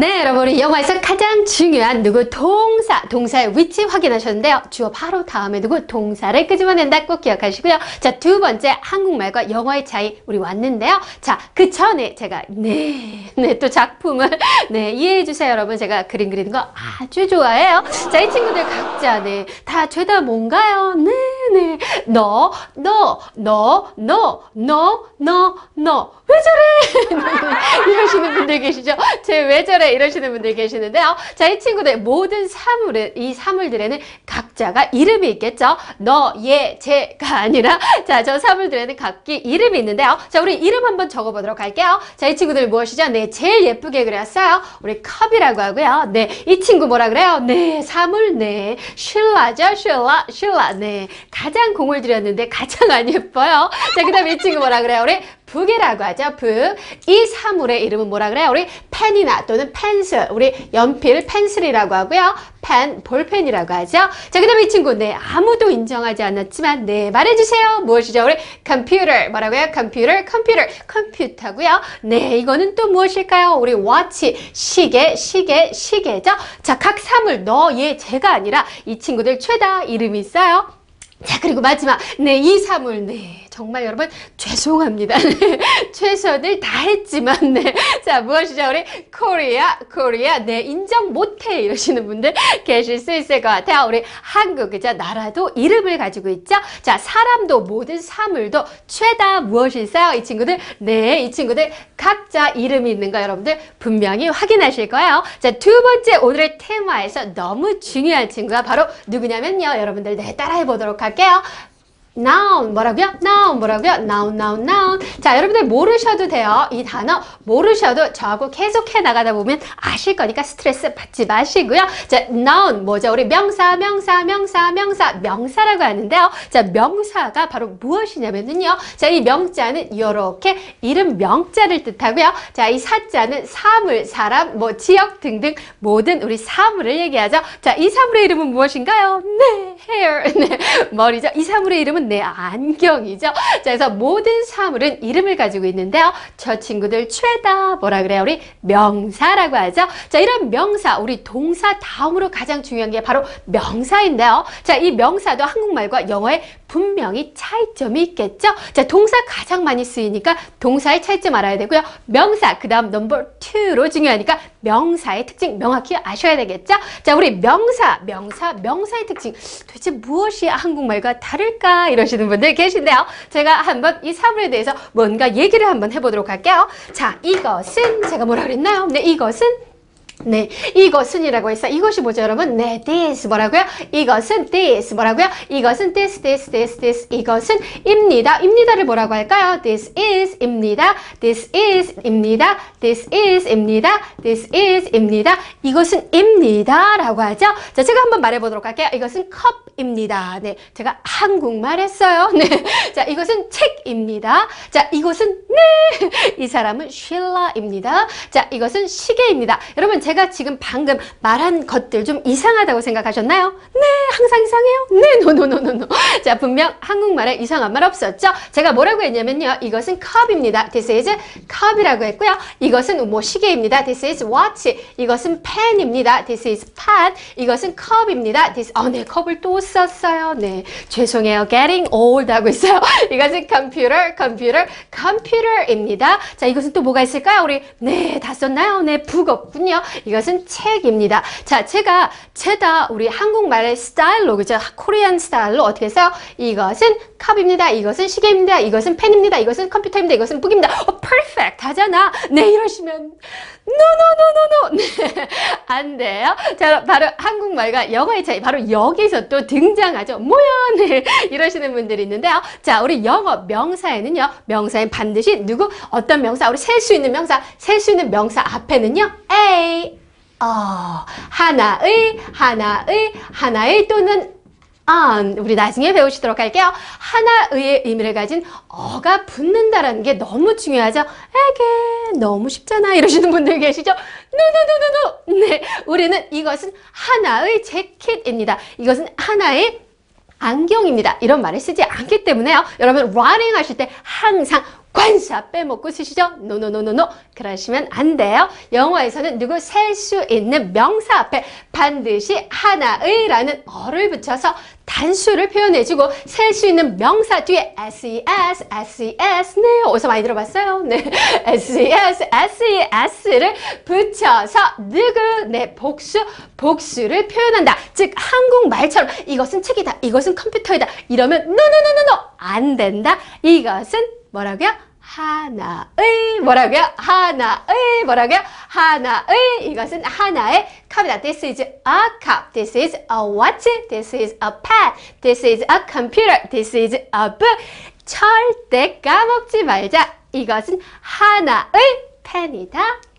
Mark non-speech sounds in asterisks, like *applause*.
네, 여러분, 우리 영어에서 가장 중요한 누구 동사, 동사의 위치 확인하셨는데요. 주어 바로 다음에 누구 동사를 끄집어낸다 꼭 기억하시고요. 자, 두 번째 한국말과 영어의 차이 우리 왔는데요. 자, 그 전에 제가 네, 네, 또 작품을 *laughs* 네, 이해해 주세요, 여러분. 제가 그림 그리는 거 아주 좋아해요. 자, 이 친구들 각자 네, 다 죄다 뭔가요? 네, 네. 너, 너, 너, 너, 너, 너, 너. 왜 저래? *laughs* 이러시는 분들 계시죠? 제왜 저래? 이러시는 분들 계시는데요. 자, 이 친구들 모든 사물은 이 사물들에는 각자가 이름이 있겠죠? 너, 얘, 쟤가 아니라 *laughs* 자, 저 사물들에는 각기 이름이 있는데요. 자, 우리 이름 한번 적어 보도록 할게요. 자, 이 친구들 무엇이죠? 네, 제일 예쁘게 그렸어요. 우리 컵이라고 하고요. 네, 이 친구 뭐라 그래요? 네, 사물 네. 쉴라죠? 쉴라, 쉴라. 네. 가장 공을 들였는데 가장 안 예뻐요. 자, 그다음에 이 친구 뭐라 그래요? 우리 북이라고 하죠. 북. 이 사물의 이름은 뭐라 그래요? 우리 펜이나 또는 펜슬. 우리 연필 펜슬이라고 하고요. 펜, 볼펜이라고 하죠. 자, 그 다음에 이 친구, 네, 아무도 인정하지 않았지만, 네, 말해주세요. 무엇이죠? 우리 컴퓨터. 뭐라고요? 컴퓨터, 컴퓨터, 컴퓨터고요. 네, 이거는 또 무엇일까요? 우리 watch, 시계, 시계, 시계죠. 자, 각 사물, 너, 얘, 제가 아니라 이 친구들 최다 이름이 있어요. 자, 그리고 마지막. 네, 이 사물. 네. 정말 여러분, 죄송합니다. 네, *laughs* 최선을 다했지만, 네. 자, 무엇이죠? 우리 코리아, 코리아. 네, 인정 못해. 이러시는 분들 계실 수 있을 것 같아요. 우리 한국, 그죠? 나라도 이름을 가지고 있죠? 자, 사람도 모든 사물도 최다 무엇이 있어요? 이 친구들? 네, 이 친구들 각자 이름이 있는 거 여러분들 분명히 확인하실 거예요. 자, 두 번째 오늘의 테마에서 너무 중요한 친구가 바로 누구냐면요. 여러분들 네, 따라해 보도록 할게요. Noun 뭐라고요? noun 뭐라고요? noun noun noun 자 여러분들 모르셔도 돼요. 이 단어 모르셔도 저하고 계속해 나가다 보면 아실 거니까 스트레스 받지 마시고요. 자 noun 뭐죠? 우리 명사 명사 명사 명사 명사라고 하는데요. 자 명사가 바로 무엇이냐면요. 자이 명자는 이렇게 이름 명자를 뜻하고요. 자이 사자는 사물 사람 뭐 지역 등등 모든 우리 사물을 얘기하죠. 자이 사물의 이름은 무엇인가요? 네 hair. *laughs* 네 머리죠. 이 사물의 이름은 네 안경이죠. 자, 그래서 모든 사물은 이름을 가지고 있는데요. 저 친구들 최다 뭐라 그래요? 우리 명사라고 하죠. 자, 이런 명사, 우리 동사 다음으로 가장 중요한 게 바로 명사인데요. 자, 이 명사도 한국말과 영어에 분명히 차이점이 있겠죠. 자, 동사 가장 많이 쓰이니까 동사의 차이점 알아야 되고요. 명사, 그 다음 넘버 2로 중요하니까 명사의 특징 명확히 아셔야 되겠죠. 자, 우리 명사, 명사, 명사의 특징 도대체 무엇이 한국말과 다를까 이러시는 분들 계신데요. 제가 한번 이 사물에 대해서 뭔가 얘기를 한번 해보도록 할게요. 자, 이것은 제가 뭐라 그랬나요? 네, 이것은 네, 이것은이라고 했어. 이것이 뭐죠, 여러분? 네, this 뭐라고요? 이것은 this 뭐라고요? 이것은 this, this, this, this. 이것은 입니다. 입니다를 뭐라고 할까요? This is 입니다. This is 입니다. This is 입니다. This is 입니다. 이것은 입니다 라고 하죠. 자, 제가 한번 말해보도록 할게요. 이것은 컵입니다. 네, 제가 한국말 했어요. 네, 자, 이것은 책입니다. 자, 이것은 네, 이 사람은 쉴라입니다. 자, 이것은 시계입니다. 여러분, 제가 지금 방금 말한 것들 좀 이상하다고 생각하셨나요? 네, 항상 이상해요. 네, *laughs* 노노노노노. 자, 분명 한국말에 이상한 말 없었죠? 제가 뭐라고 했냐면요. 이것은 컵입니다. This is 컵이라고 했고요. 이것은 뭐 시계입니다. This is watch. 이것은 펜입니다. This is pen. 이것은 컵입니다. This, 어, 네, 컵을 또 썼어요. 네, 죄송해요. Getting old 하고 있어요. *laughs* 이것은 computer, computer, computer입니다. 자, 이것은 또 뭐가 있을까요? 우리, 네, 다 썼나요? 네, book 없군요. 이것은 책입니다. 자, 제가 죄다 우리 한국말의 스타일 로 그죠? Korean 스타일로 어떻게 써요? 이것은 컵입니다. 이것은 시계입니다. 이것은 펜입니다. 이것은 컴퓨터입니다. 이것은 book입니다. 어, perfect 하잖아. 네, 이러시면 노노노노노 네, *laughs* 안 돼요. 자, 바로 한국말과 영어의 차이 바로 여기서 또 등장하죠. 뭐야? 네, *laughs* 이러시는 분들이 있는데요. 자, 우리 영어 명사에는요. 명사엔 반드시 누구 어떤 명사 우리 셀 수 있는 명사 셀 수 있는 명사 앞에는요. A a, 하나의, 하나의, 하나의 또는 an. 우리 나중에 배우시도록 할게요. 하나의 의미를 가진 a가 붙는다라는 게 너무 중요하죠. 에게 너무 쉽잖아 이러시는 분들 계시죠? 노노노노노. 네, 우리는 이것은 하나의 재킷입니다. 이것은 하나의 안경입니다. 이런 말을 쓰지 않기 때문에요. 여러분, running 하실 때 항상 꼭 관사 빼먹고 쓰시죠? 노노노노노 그러시면 안 돼요. 영어에서는 누구 셀 수 있는 명사 앞에 반드시 하나의 라는 a를 붙여서 단수를 표현해주고 셀 수 있는 명사 뒤에 s, es, s, es 네 어디서 많이 들어봤어요? 네 *laughs* s, es, s, es를 붙여서 누구 네 복수 복수를 표현한다. 즉 한국말처럼 이것은 책이다, 이것은 컴퓨터이다 이러면 노노노노노 안 된다. 이것은 뭐라고요? 하나의 뭐라고요? 하나의 뭐라고요? 하나의 이것은 하나의 컵이다. This is a cup. This is a watch. This is a pen. This is a computer. This is a book. 절대 까먹지 말자. 이것은 하나의 펜이다.